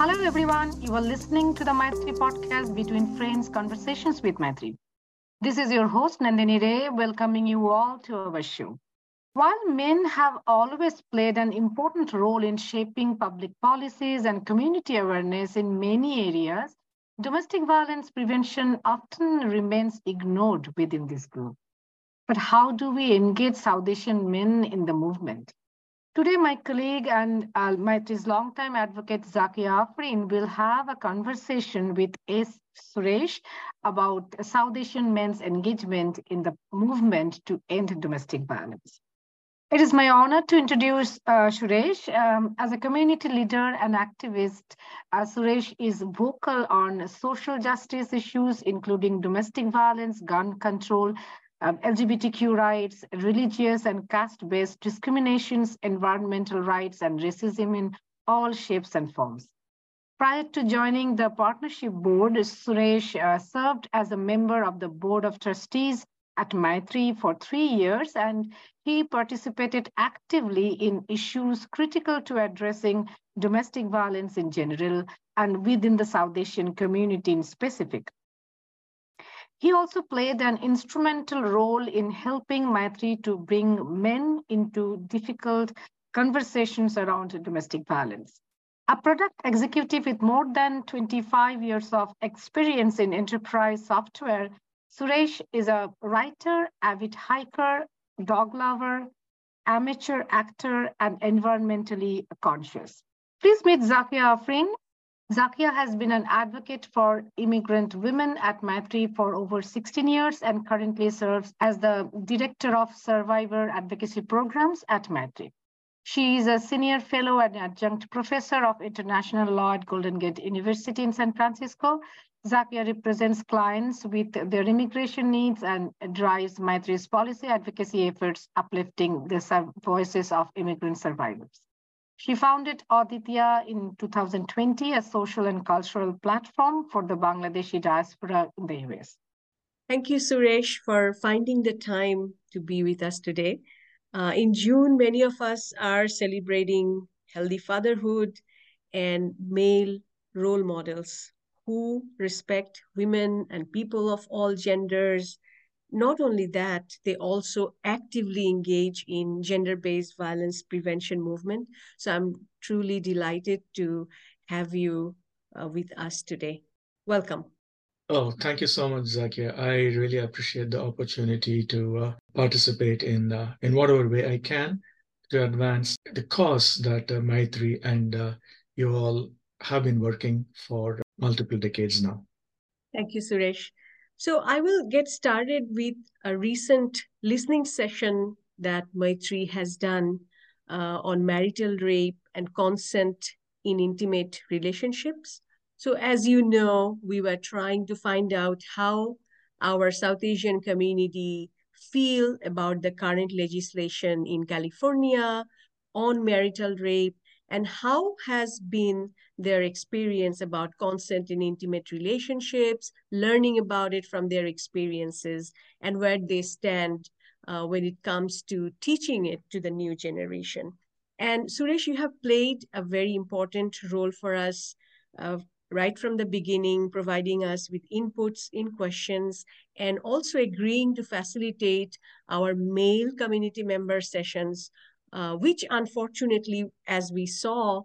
Hello, everyone. You are listening to the Maitri podcast between friends, conversations with Maitri. This is your host, Nandini Ray, welcoming you all to our show. While men have always played an important role in shaping public policies and community awareness in many areas, domestic violence prevention often remains ignored within this group. But how do we engage South Asian men in the movement? Today, my colleague and uh, Maitri's longtime advocate Zakia Afrin will have a conversation with S. Suresh about South Asian men's engagement in the movement to end domestic violence. It is my honor to introduce uh, Suresh. Um, as a community leader and activist, uh, Suresh is vocal on social justice issues, including domestic violence, gun control, um, LGBTQ rights, religious and caste-based discriminations, environmental rights, and racism in all shapes and forms. Prior to joining the partnership board, Suresh uh, served as a member of the board of trustees at Maitri for three years, and he participated actively in issues critical to addressing domestic violence in general and within the South Asian community in specific. He also played an instrumental role in helping Maitri to bring men into difficult conversations around domestic violence. A product executive with more than 25 years of experience in enterprise software, Suresh is a writer, avid hiker, dog lover, amateur actor, and environmentally conscious. Please meet Zakia Afrin, Zakia has been an advocate for immigrant women at Maitri for over 16 years and currently serves as the Director of Survivor Advocacy Programs at Maitri. She is a senior fellow and adjunct professor of international law at Golden Gate University in San Francisco. Zakia represents clients with their immigration needs and drives Maitri's policy advocacy efforts, uplifting the voices of immigrant survivors. She founded Aditya in 2020, a social and cultural platform for the Bangladeshi diaspora in the US. Thank you, Suresh, for finding the time to be with us today. Uh, in June, many of us are celebrating healthy fatherhood and male role models who respect women and people of all genders not only that, they also actively engage in gender-based violence prevention movement. So I'm truly delighted to have you uh, with us today. Welcome. Oh, thank you so much, Zakia. I really appreciate the opportunity to uh, participate in uh, in whatever way I can to advance the cause that uh, Maitri and uh, you all have been working for multiple decades now. Thank you, Suresh. So I will get started with a recent listening session that Maitri has done uh, on marital rape and consent in intimate relationships. So as you know, we were trying to find out how our South Asian community feel about the current legislation in California on marital rape and how has been their experience about consent in intimate relationships, learning about it from their experiences, and where they stand uh, when it comes to teaching it to the new generation. And Suresh, you have played a very important role for us uh, right from the beginning, providing us with inputs in questions and also agreeing to facilitate our male community member sessions uh, which unfortunately, as we saw,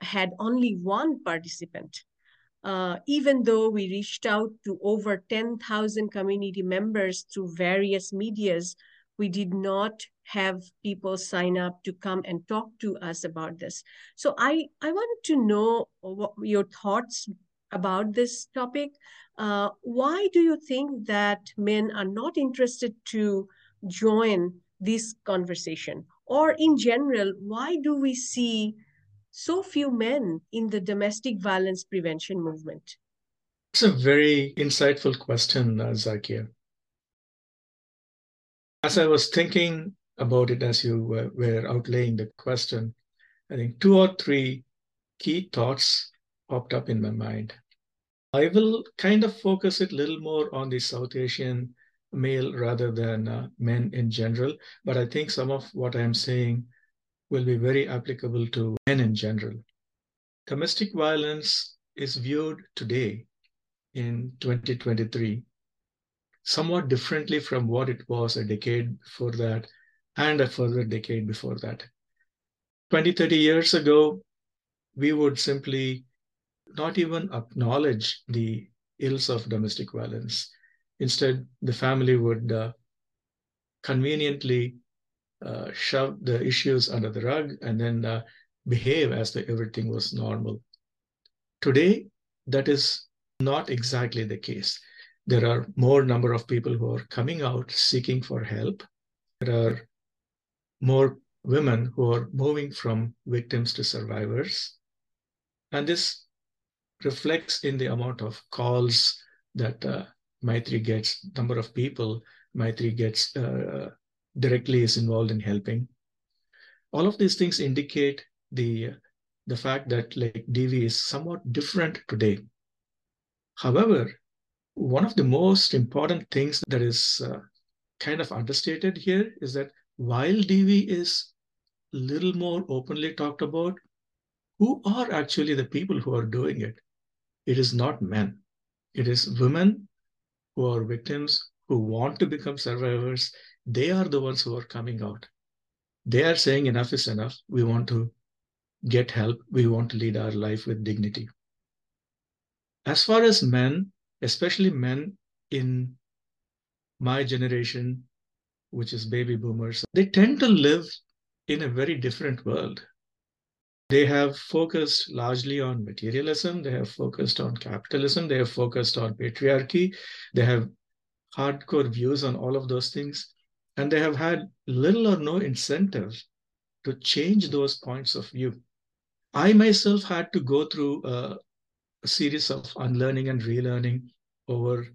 had only one participant. Uh, even though we reached out to over 10,000 community members through various medias, we did not have people sign up to come and talk to us about this. So I, I wanted to know what your thoughts about this topic. Uh, why do you think that men are not interested to join this conversation? Or in general, why do we see so few men in the domestic violence prevention movement? It's a very insightful question, uh, Zakia. As I was thinking about it as you were, were outlaying the question, I think two or three key thoughts popped up in my mind. I will kind of focus it a little more on the South Asian male rather than uh, men in general. But I think some of what I'm saying will be very applicable to men in general. domestic violence is viewed today in 2023 somewhat differently from what it was a decade before that and a further decade before that. 20, 30 years ago, we would simply not even acknowledge the ills of domestic violence. Instead, the family would uh, conveniently uh, shove the issues under the rug and then uh, behave as though everything was normal. Today, that is not exactly the case. There are more number of people who are coming out seeking for help. There are more women who are moving from victims to survivors. And this reflects in the amount of calls that uh, Maitri gets, number of people Maitri gets uh, directly is involved in helping. All of these things indicate the the fact that like DV is somewhat different today. However, one of the most important things that is uh, kind of understated here is that while DV is a little more openly talked about, who are actually the people who are doing it? It is not men. It is women who are victims who want to become survivors. They are the ones who are coming out. They are saying enough is enough. We want to get help. We want to lead our life with dignity. As far as men, especially men in my generation, which is baby boomers, they tend to live in a very different world. They have focused largely on materialism, they have focused on capitalism, they have focused on patriarchy, they have hardcore views on all of those things, and they have had little or no incentive to change those points of view. I myself had to go through a, a series of unlearning and relearning over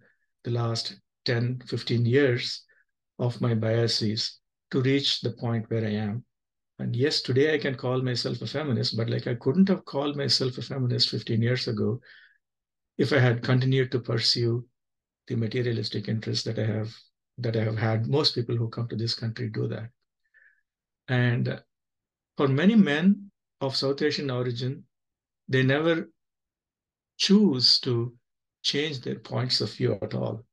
the last 10, 15 years of my biases to reach the point where I am. And yes, today I can call myself a feminist, but like I couldn't have called myself a feminist 15 years ago if I had continued to pursue the materialistic interests that I have that I have had. Most people who come to this country do that. And for many men of South Asian origin, they never choose to change their points of view at all.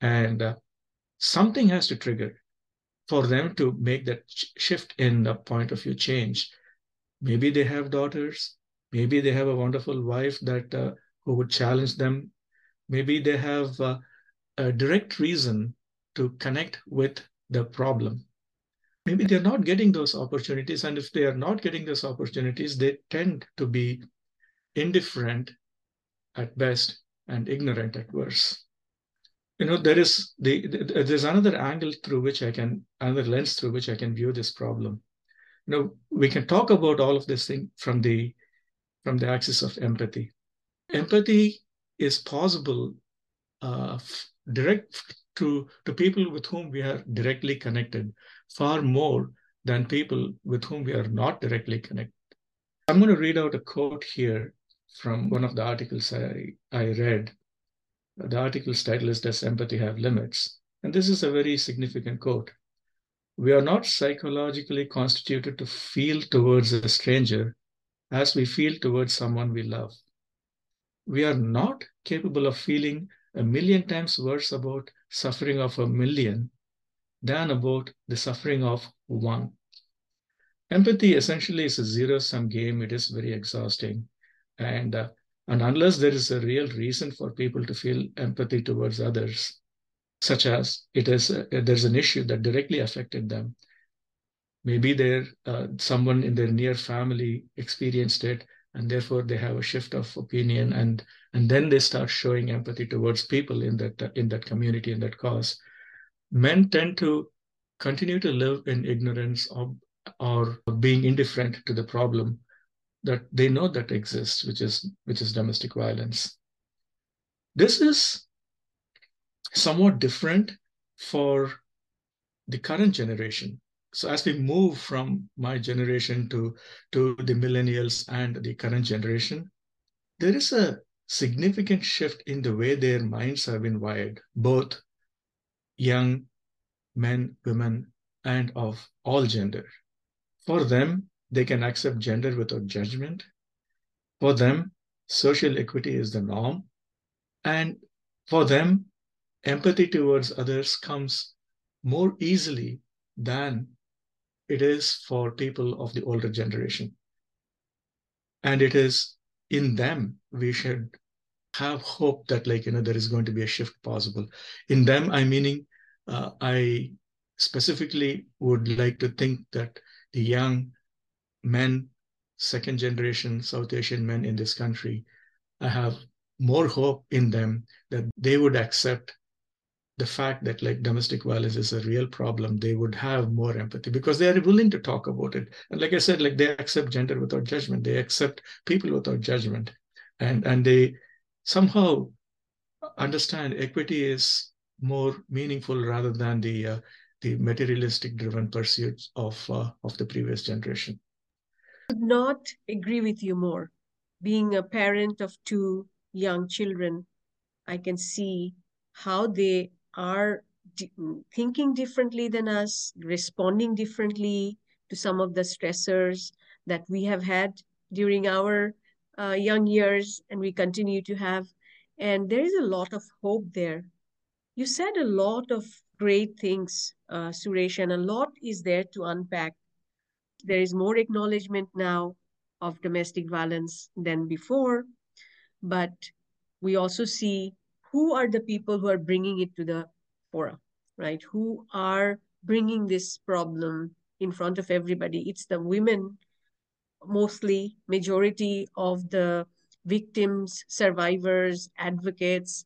And uh, something has to trigger for them to make that shift in the point of view change. Maybe they have daughters. Maybe they have a wonderful wife that uh, who would challenge them. Maybe they have uh, a direct reason to connect with the problem. Maybe they're not getting those opportunities. And if they are not getting those opportunities, they tend to be indifferent at best and ignorant at worst you know there is the, the, there's another angle through which i can another lens through which i can view this problem. You know we can talk about all of this thing from the from the axis of empathy. Empathy is possible uh, direct to to people with whom we are directly connected far more than people with whom we are not directly connected. I'm going to read out a quote here from one of the articles i i read the article's title is Does Empathy Have Limits? And this is a very significant quote. We are not psychologically constituted to feel towards a stranger as we feel towards someone we love. We are not capable of feeling a million times worse about suffering of a million than about the suffering of one. Empathy essentially is a zero sum game. It is very exhausting. And uh, and unless there is a real reason for people to feel empathy towards others, such as it is a, there's an issue that directly affected them, maybe there uh, someone in their near family experienced it, and therefore they have a shift of opinion, and and then they start showing empathy towards people in that uh, in that community in that cause. Men tend to continue to live in ignorance or or being indifferent to the problem that they know that exists, which is which is domestic violence. This is somewhat different for the current generation. So as we move from my generation to, to the millennials and the current generation, there is a significant shift in the way their minds have been wired, both young men, women, and of all gender. For them, they can accept gender without judgment. For them, social equity is the norm. And for them, empathy towards others comes more easily than it is for people of the older generation. And it is in them we should have hope that like you know there is going to be a shift possible in them i meaning uh, i specifically would like to think that the young men second generation south asian men in this country i have more hope in them that they would accept the fact that like domestic violence is a real problem. They would have more empathy because they are willing to talk about it. And like i said like they accept gender without judgment. They accept people without judgment. And and they somehow understand equity is more meaningful rather than the uh, the materialistic driven pursuits of uh, of the previous generation could not agree with you more being a parent of two young children i can see how they are thinking differently than us responding differently to some of the stressors that we have had during our uh, young years and we continue to have. And there is a lot of hope there. You said a lot of great things, uh, Suresh, and a lot is there to unpack. There is more acknowledgement now of domestic violence than before, but we also see who are the people who are bringing it to the fora, right? Who are bringing this problem in front of everybody? It's the women mostly majority of the victims, survivors, advocates,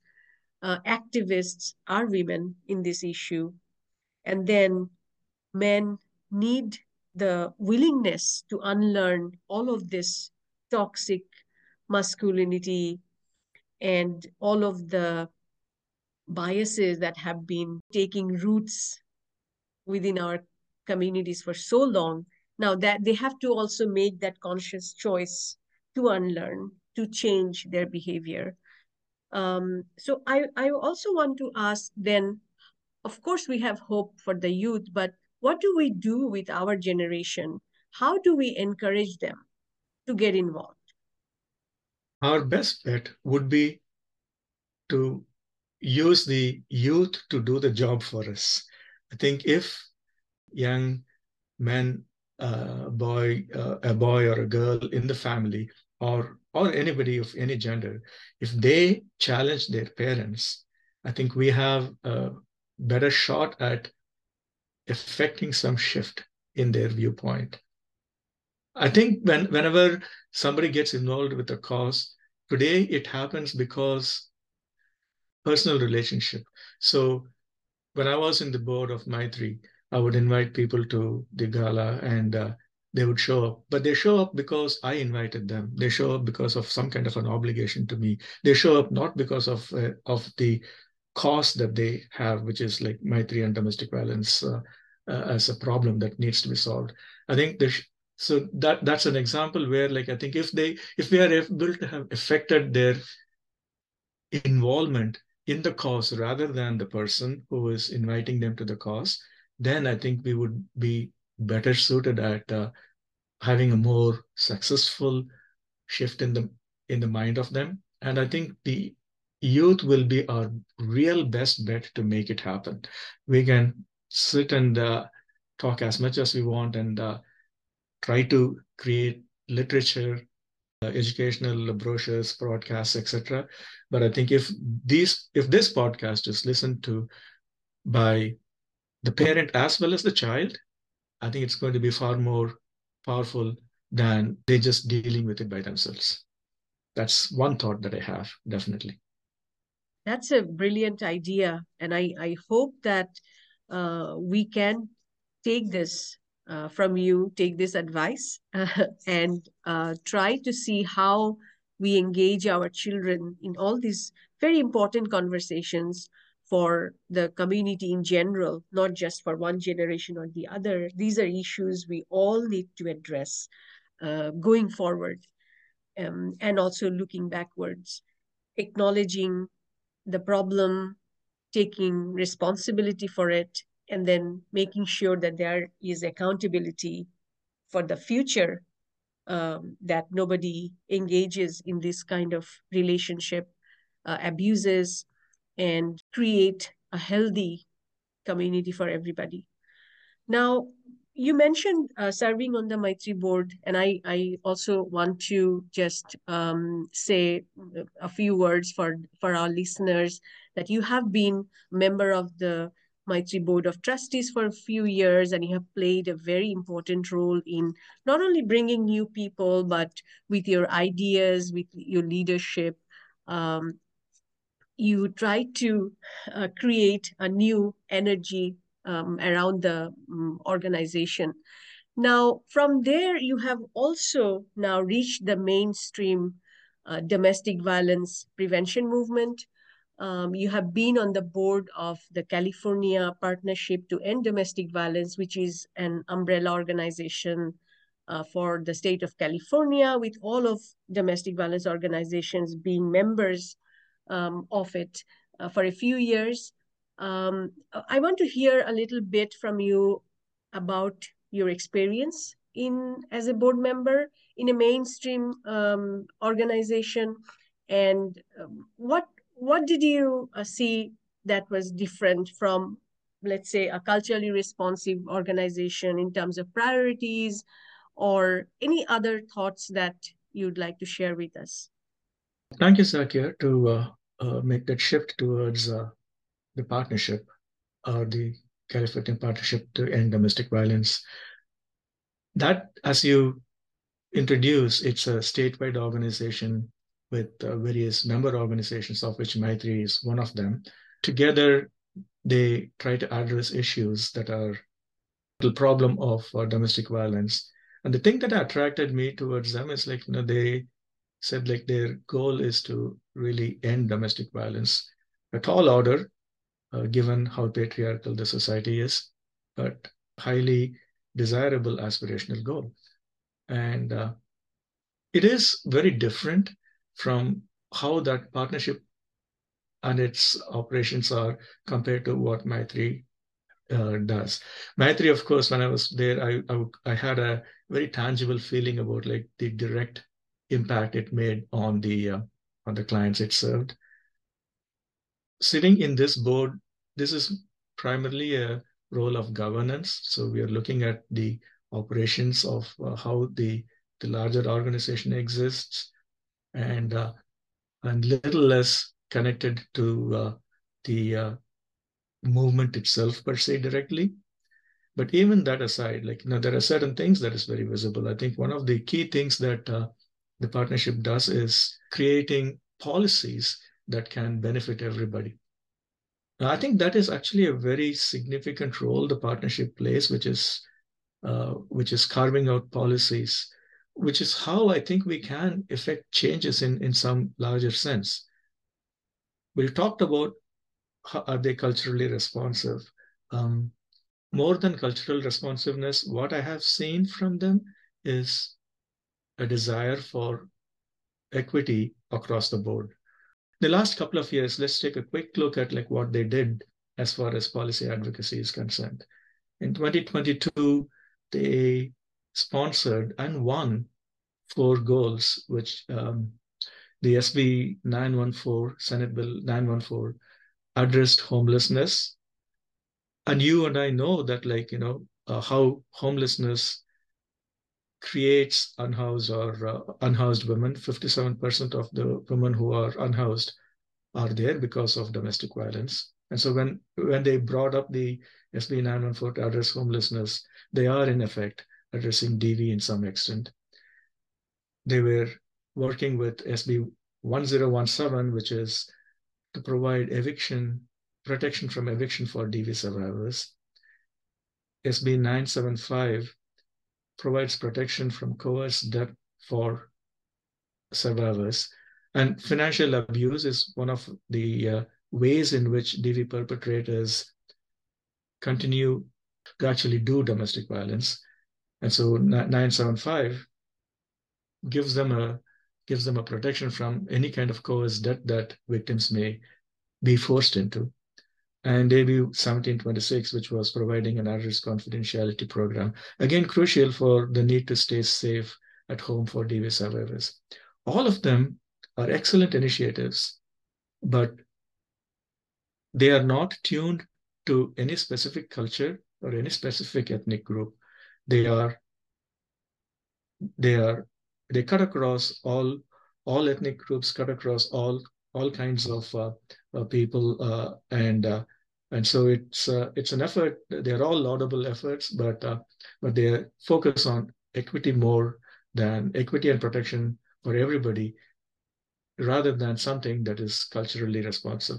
uh, activists are women in this issue. And then men need the willingness to unlearn all of this toxic masculinity and all of the biases that have been taking roots within our communities for so long now that they have to also make that conscious choice to unlearn, to change their behavior. Um, so I, I also want to ask then, of course, we have hope for the youth, but what do we do with our generation? How do we encourage them to get involved? Our best bet would be to use the youth to do the job for us. I think if young men uh, boy, uh, a boy or a girl in the family, or or anybody of any gender, if they challenge their parents, I think we have a better shot at effecting some shift in their viewpoint. I think when whenever somebody gets involved with a cause, today it happens because personal relationship. So when I was in the board of Maitri, I would invite people to the gala and uh, they would show up. But they show up because I invited them. They show up because of some kind of an obligation to me. They show up not because of uh, of the cause that they have, which is like Maitri and domestic violence uh, uh as a problem that needs to be solved. I think so that that's an example where like I think if they if we are able to have affected their involvement in the cause rather than the person who is inviting them to the cause, then I think we would be better suited at uh, having a more successful shift in the in the mind of them. And I think the youth will be our real best bet to make it happen. We can sit and uh, talk as much as we want and uh, try to create literature, uh, educational brochures, broadcasts, etc. But I think if these if this podcast is listened to by the parent as well as the child, I think it's going to be far more powerful than they just dealing with it by themselves. That's one thought that I have, definitely. That's a brilliant idea. And I, I hope that uh, we can take this uh, from you, take this advice, uh, and try to see how we engage our children in all these very important conversations for the community in general, not just for one generation or the other. These are issues we all need to address uh, going forward um, and also looking backwards, acknowledging the problem, taking responsibility for it, and then making sure that there is accountability for the future um, that nobody engages in this kind of relationship uh, abuses and create a healthy community for everybody. Now, you mentioned uh, serving on the Maitri board, and I, I also want to just um, say a few words for, for our listeners that you have been member of the Maitri Board of Trustees for a few years, and you have played a very important role in not only bringing new people, but with your ideas, with your leadership, um, you try to uh, create a new energy um, around the um, organization. Now, from there, you have also now reached the mainstream uh, domestic violence prevention movement. Um, you have been on the board of the California Partnership to End Domestic Violence, which is an umbrella organization uh, for the state of California, with all of domestic violence organizations being members um, of it uh, for a few years. Um, I want to hear a little bit from you about your experience in as a board member in a mainstream um, organization, and um, what what did you uh, see that was different from, let's say, a culturally responsive organization in terms of priorities, or any other thoughts that you'd like to share with us? Thank you, Zakia, to uh, uh, make that shift towards uh, the partnership or the California Partnership to End Domestic Violence. That, as you introduce, it's a statewide organization with uh, various member organizations, of which Maitri is one of them. Together, they try to address issues that are the problem of uh, domestic violence. And the thing that attracted me towards them is like, you know, they said like their goal is to really end domestic violence. A tall order, uh, given how patriarchal the society is, but highly desirable aspirational goal. And uh, it is very different from how that partnership and its operations are compared to what Maitri uh, does. Maitri, of course, when I was there, I, I, I had a very tangible feeling about like the direct impact it made on the uh, on the clients it served. Sitting in this board, this is primarily a role of governance. So we are looking at the operations of uh, how the the larger organization exists, and uh, and little less connected to uh, the uh, movement itself per se directly. But even that aside, like you know, there are certain things that is very visible. I think one of the key things that uh, the partnership does is creating policies that can benefit everybody. Now, I think that is actually a very significant role the partnership plays, which is uh, which is carving out policies, which is how I think we can effect changes in in some larger sense. We talked about how are they culturally responsive. Um, more than cultural responsiveness, what I have seen from them is a desire for equity across the board. The last couple of years, let's take a quick look at like what they did as far as policy advocacy is concerned. In 2022, they sponsored and won four goals, which um, the SB 914, Senate Bill 914, addressed homelessness. And you and I know that, like, you know, uh, how homelessness creates unhoused or uh, unhoused women. 57% of the women who are unhoused are there because of domestic violence. And so when, when they brought up the SB 914 to address homelessness, they are in effect addressing DV in some extent. They were working with SB 1017, which is to provide eviction, protection from eviction for DV survivors. SB 975 provides protection from coerced debt for survivors. And financial abuse is one of the uh, ways in which DV perpetrators continue to actually do domestic violence. And so 975 gives them a gives them a protection from any kind of coerced debt that victims may be forced into and AB 1726, which was providing an address confidentiality program. Again, crucial for the need to stay safe at home for DV survivors. All of them are excellent initiatives, but they are not tuned to any specific culture or any specific ethnic group. They are they are they cut across all all ethnic groups, cut across all all kinds of uh, uh, people, uh, and uh, and so it's uh, it's an effort. They're all laudable efforts, but uh, but they focus on equity more than equity and protection for everybody, rather than something that is culturally responsive.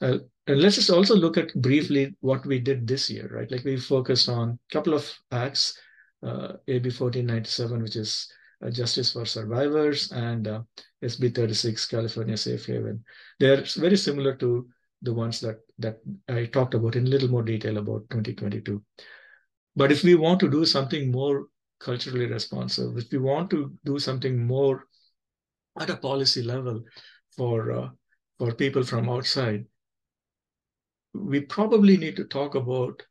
Uh, and let's just also look at briefly what we did this year, right? Like we focused on a couple of acts, uh, AB 1497, which is uh, Justice for Survivors, and uh, SB 36, California Safe Haven. They're very similar to the ones that, that I talked about in a little more detail about 2022. But if we want to do something more culturally responsive, if we want to do something more at a policy level for uh, for people from outside, we probably need to talk about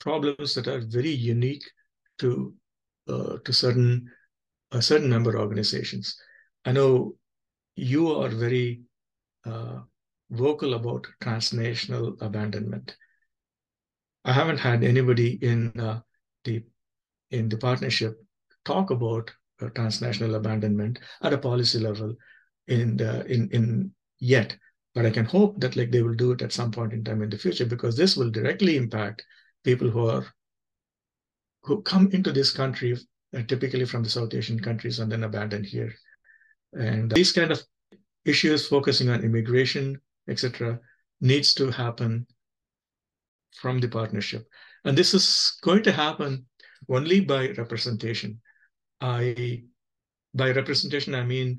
problems that are very unique to uh, to certain a certain number of organizations. I know you are very uh, vocal about transnational abandonment. I haven't had anybody in uh, the in the partnership talk about uh, transnational abandonment at a policy level in the, in in yet but i can hope that like they will do it at some point in time in the future because this will directly impact people who are who come into this country uh, typically from the south asian countries and then abandoned here and these kind of issues focusing on immigration etc needs to happen from the partnership and this is going to happen only by representation i by representation i mean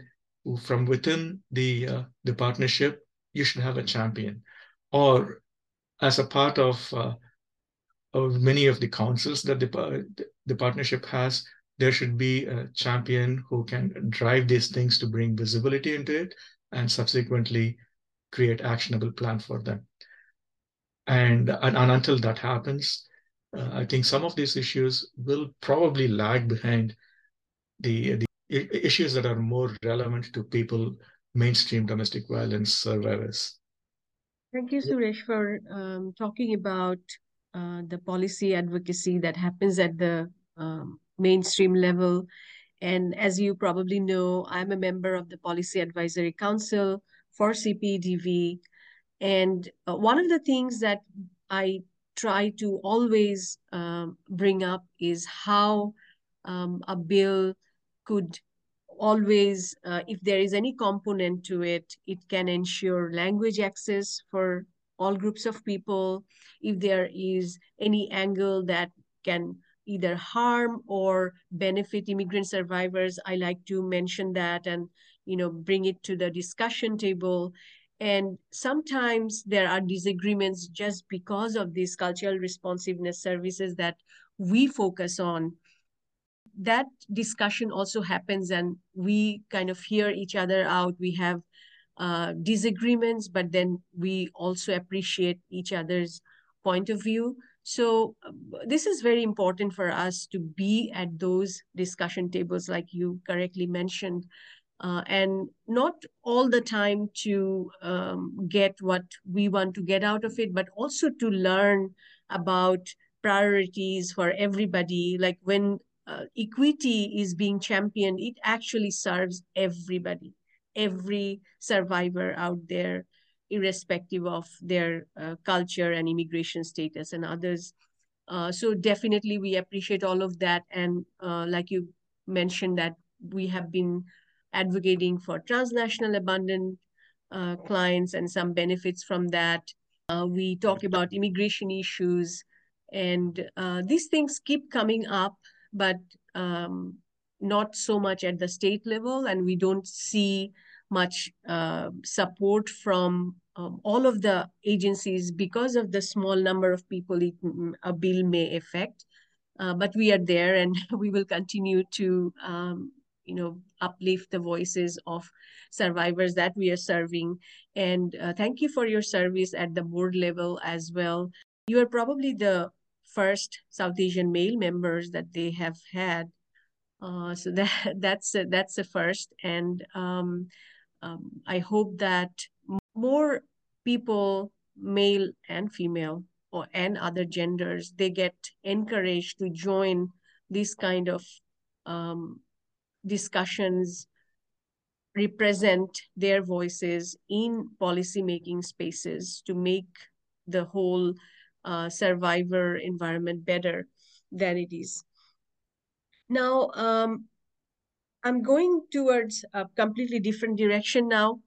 from within the uh, the partnership you should have a champion. Or as a part of, uh, of many of the councils that the, the partnership has, there should be a champion who can drive these things to bring visibility into it and subsequently create actionable plan for them. And, and, and until that happens, uh, I think some of these issues will probably lag behind the, the issues that are more relevant to people mainstream domestic violence survivors. Thank you, Suresh, for um, talking about uh, the policy advocacy that happens at the um, mainstream level. And as you probably know, I'm a member of the Policy Advisory Council for CPEDV. And uh, one of the things that I try to always um, bring up is how um, a bill could always, uh, if there is any component to it, it can ensure language access for all groups of people. If there is any angle that can either harm or benefit immigrant survivors, I like to mention that and you know bring it to the discussion table. And sometimes there are disagreements just because of these cultural responsiveness services that we focus on. That discussion also happens and we kind of hear each other out. We have uh, disagreements but then we also appreciate each other's point of view. So uh, this is very important for us to be at those discussion tables like you correctly mentioned uh, and not all the time to um, get what we want to get out of it but also to learn about priorities for everybody like when uh, equity is being championed, it actually serves everybody, every survivor out there, irrespective of their uh, culture and immigration status and others. Uh, so definitely we appreciate all of that. And uh, like you mentioned that we have been advocating for transnational abandoned uh, clients and some benefits from that. Uh, we talk about immigration issues and these things keep coming up but um, not so much at the state level. And we don't see much uh, support from um, all of the agencies because of the small number of people it, mm, a bill may affect. Uh, but we are there and we will continue to um, you know uplift the voices of survivors that we are serving. And uh, thank you for your service at the board level as well. You are probably the first South Asian male members that they have had. Uh, so that that's a, that's the first, and um, um, I hope that more people, male and female, or and other genders, they get encouraged to join this kind of um, discussions, represent their voices in policy making spaces to make the whole uh, survivor environment better than it is. Now, um, I'm going towards a completely different direction now.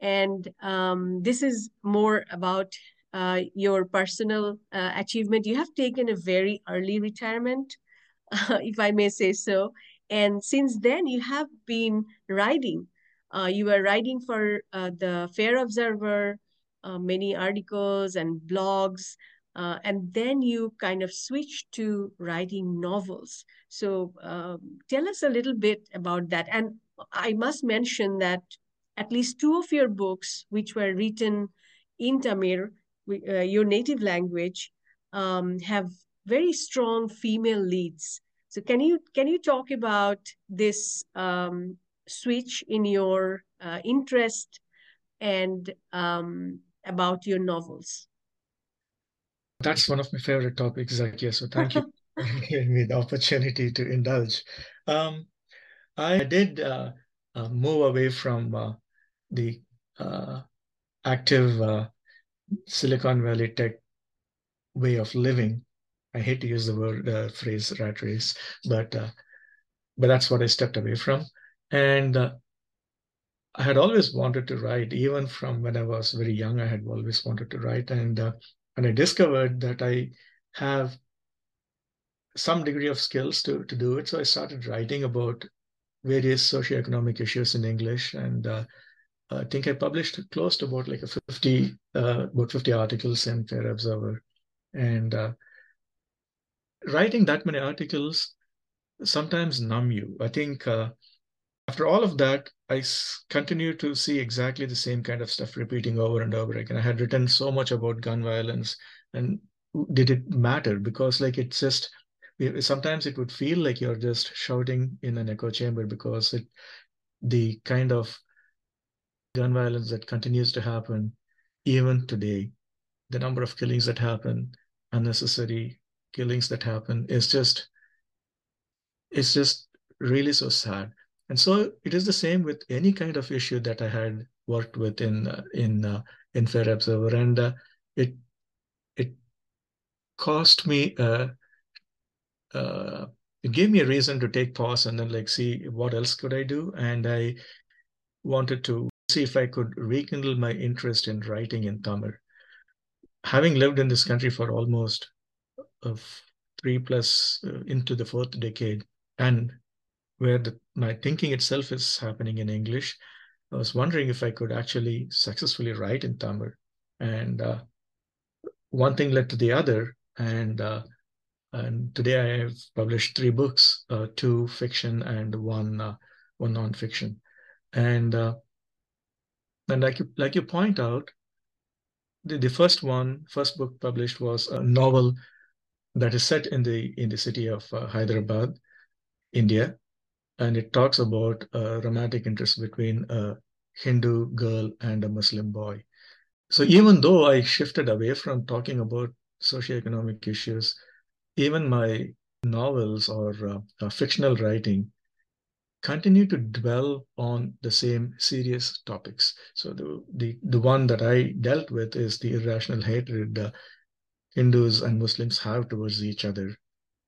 And um, this is more about uh, your personal uh, achievement. You have taken a very early retirement, if I may say so. And since then, you have been writing. Uh, you were writing for uh, the Fair Observer, uh, many articles and blogs. Uh, and then you kind of switched to writing novels. So um, tell us a little bit about that. And I must mention that at least two of your books, which were written in Tamil, uh, your native language, um, have very strong female leads. So can you can you talk about this um, switch in your uh, interest and um, about your novels? That's one of my favorite topics, Zakia. So thank you for giving me the opportunity to indulge. Um, I did uh, uh, move away from uh, the uh, active uh, Silicon Valley tech way of living. I hate to use the word uh, phrase rat race, but but that's what I stepped away from. And I had always wanted to write, even from when I was very young. I had always wanted to write, and and I discovered that I have some degree of skills to, to do it. So I started writing about various socioeconomic issues in English. And uh, I think I published close to about like a 50, uh, about 50 articles in Fair Observer. And uh, writing that many articles sometimes numb you. I think uh, after all of that, I continue to see exactly the same kind of stuff repeating over and over again. I had written so much about gun violence, and did it matter? Because like it's just sometimes it would feel like you're just shouting in an echo chamber because it the kind of gun violence that continues to happen even today, the number of killings that happen, unnecessary killings that happen is just it's just really so sad. And so it is the same with any kind of issue that I had worked with in uh, in uh, in Fair Observer, and uh, it it cost me uh, uh, it gave me a reason to take pause and then like see what else could I do, and I wanted to see if I could rekindle my interest in writing in Tamil. Having lived in this country for almost of three plus uh, into the fourth decade, and where the, my thinking itself is happening in English. I was wondering if I could actually successfully write in Tamil. And uh, one thing led to the other. And uh, and today I have published three books, uh, two fiction and one uh, one nonfiction. And uh, and like you, like you point out, the, the first one, first book published was a novel that is set in the in the city of uh, Hyderabad, India, and it talks about a romantic interest between a Hindu girl and a Muslim boy. So even though I shifted away from talking about socioeconomic issues, even my novels or uh, uh, fictional writing continue to dwell on the same serious topics. So the, the, the one that I dealt with is the irrational hatred uh, Hindus and Muslims have towards each other.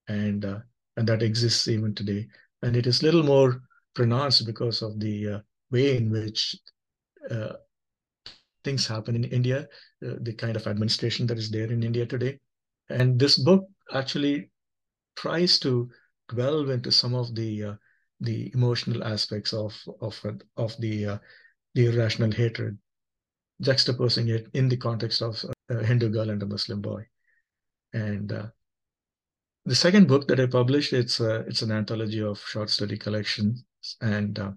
And, uh, and that exists even today and it is little more pronounced because of the uh, way in which uh, things happen in India, uh, the kind of administration that is there in India today. And this book actually tries to delve into some of the uh, the emotional aspects of of of the uh, the irrational hatred, juxtaposing it in the context of a Hindu girl and a Muslim boy, and uh, the second book that I published, it's a, it's an anthology of short story collections, and uh,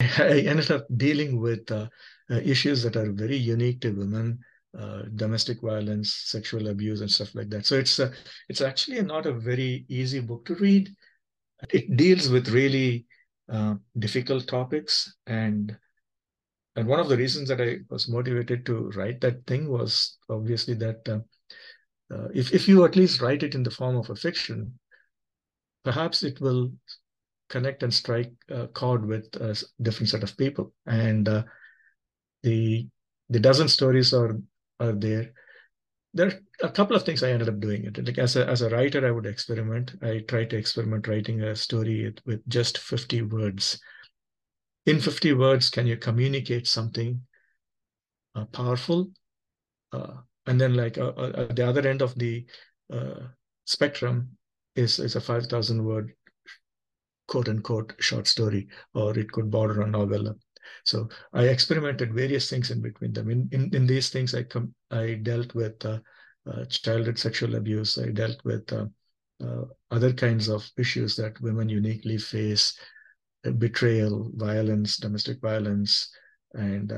I ended up dealing with uh, uh, issues that are very unique to women, uh, domestic violence, sexual abuse, and stuff like that. So it's uh, it's actually not a very easy book to read, it deals with really uh, difficult topics. And and one of the reasons that I was motivated to write that thing was obviously that uh, uh, if if you at least write it in the form of a fiction, perhaps it will connect and strike a chord with a different set of people. And uh, the the dozen stories are are there. There are a couple of things I ended up doing it. Like as a as a writer, I would experiment. I tried to experiment writing a story with just 50 words. In 50 words, can you communicate something uh, powerful? Uh, and then like uh, uh, at the other end of the uh, spectrum is is a 5,000 word quote unquote short story, or it could border on novella. So I experimented various things in between them. In in, in these things, I com- I dealt with uh, uh, childhood sexual abuse. I dealt with other kinds of issues that women uniquely face: betrayal, violence, domestic violence, and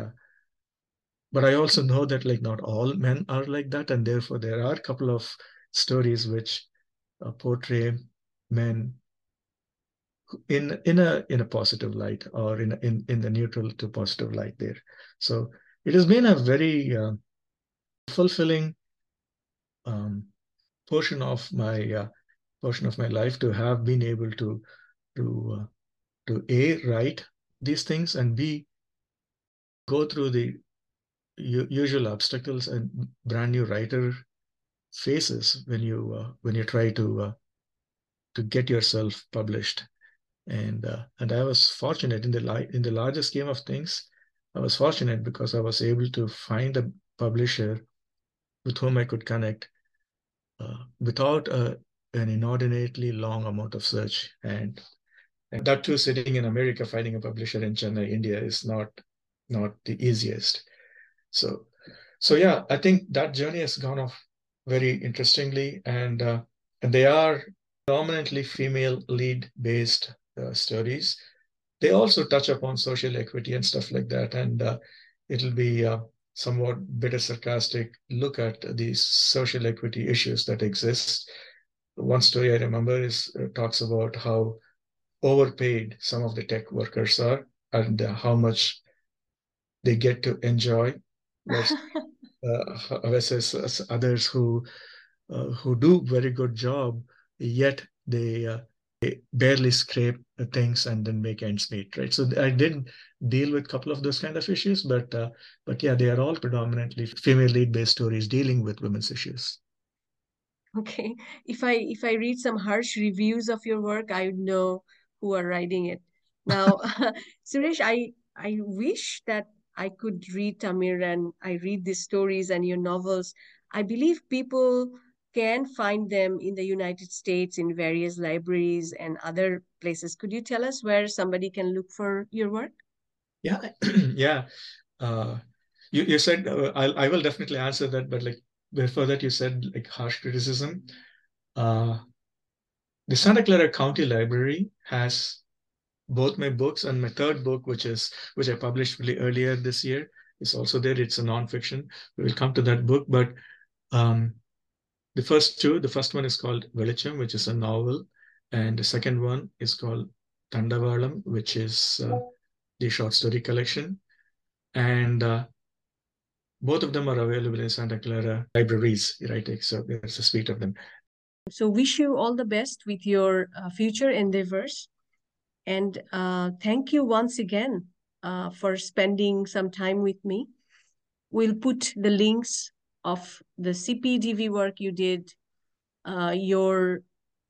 but I also know that like not all men are like that, and therefore there are a couple of stories which portray men in in a in a positive light or in in in the neutral to positive light there. So it has been a very uh, fulfilling um, portion of my uh, portion of my life to have been able to to uh, to a write these things and b go through the usual obstacles and brand new writer faces when you uh, when you try to uh, to get yourself published and uh, and I was fortunate in the li- in the larger scheme of things. I was fortunate because I was able to find a publisher with whom I could connect uh, without a, an inordinately long amount of search. And, and that too, sitting in America, finding a publisher in Chennai, India, is not not the easiest. So, so yeah, I think that journey has gone off very interestingly, and uh, and they are predominantly female lead based uh, studies. They also touch upon social equity and stuff like that, and uh, it'll be uh, somewhat bit of sarcastic look at these social equity issues that exist. One story I remember is uh, talks about how overpaid some of the tech workers are and uh, how much they get to enjoy uh, versus others who who do very good job yet they barely scrape things and then make ends meet, right? So I did deal with a couple of those kind of issues, but uh, but yeah, they are all predominantly female lead based stories dealing with women's issues. Okay, if I if I read some harsh reviews of your work, I would know who are writing it. Now, Suresh, I I wish that I could read Tamil and I read these stories and your novels. I believe people can find them in the United States in various libraries and other places. Could you tell us where somebody can look for your work? Yeah, yeah. Uh, you you said uh, I I will definitely answer that, but like before that, you said like harsh criticism. Uh, the Santa Clara County Library has both my books and my third book, which is which I published really earlier this year, is also there. It's a nonfiction. We will come to that book, but um, the first two, the first one is called Velicham, which is a novel, and the second one is called Tandavalam, which is uh, the short story collection. And uh, both of them are available in Santa Clara libraries, right? So there's a suite of them. So wish you all the best with your uh, future endeavors. And uh, thank you once again uh, for spending some time with me. We'll put the links of the CPEDV work you did, uh, your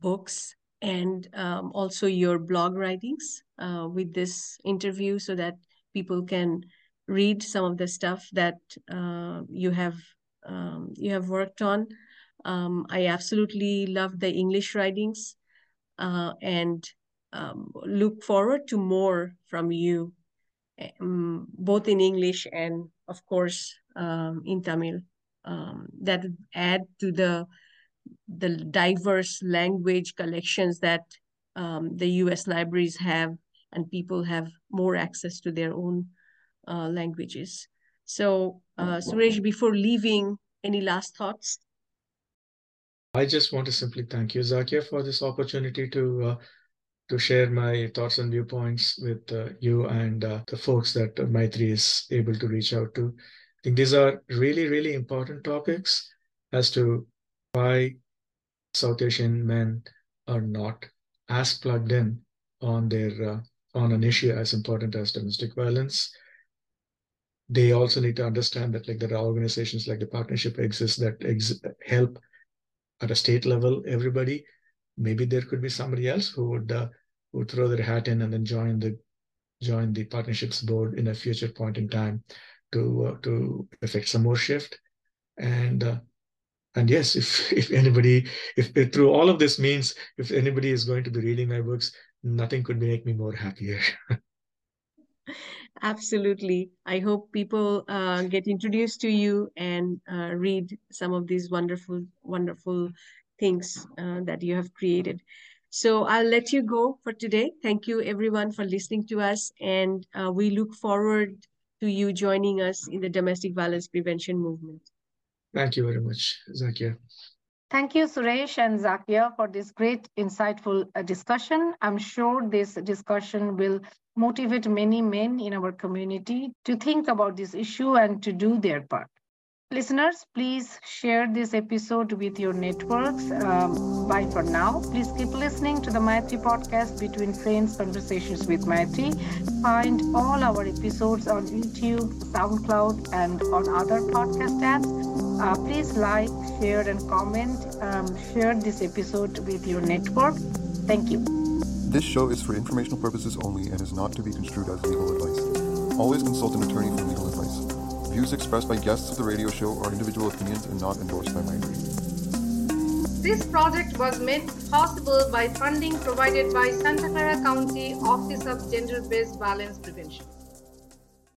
books, and um, also your blog writings uh, with this interview so that people can read some of the stuff that uh, you have um, you have worked on. Um, I absolutely love the English writings uh, and um, look forward to more from you, um, both in English and, of course, um, in Tamil um, that add to the the diverse language collections that um, the U.S. libraries have, and people have more access to their own uh, languages. So, uh, Suresh, before leaving, any last thoughts? I just want to simply thank you, Zakia, for this opportunity to uh, to share my thoughts and viewpoints with uh, you and uh, the folks that Maitri is able to reach out to. I think these are really, really important topics as to why South Asian men are not as plugged in on their uh, on an issue as important as domestic violence. They also need to understand that like there are organizations like the partnership exists that ex- help at a state level everybody. Maybe there could be somebody else who would uh, who throw their hat in and then join the join the partnerships board in a future point in time to uh, to effect some more shift. And uh, and yes if if anybody if, if, through all of this means if anybody is going to be reading my books nothing could make me more happier. Absolutely. I hope people uh, get introduced to you and uh, read some of these wonderful wonderful things uh, that you have created so i'll let you go for today thank you everyone for listening to us and uh, we look forward to you joining us in the domestic violence prevention movement Thank you very much, Zakia. Thank you, Suresh and Zakia, for this great, insightful uh, discussion. I'm sure this discussion will motivate many men in our community to think about this issue and to do their part. Listeners, please share this episode with your networks. Um, bye for now. Please keep listening to the Maitri podcast Between Friends Conversations with Maitri. Find all our episodes on YouTube, SoundCloud, and on other podcast apps. Uh, please like, share, and comment. Um, share this episode with your network. Thank you. This show is for informational purposes only and is not to be construed as legal advice. Always consult an attorney for legal. Views expressed by guests of the radio show are individual opinions and not endorsed by Maitri. This project was made possible by funding provided by Santa Clara County Office of Gender-Based Violence Prevention.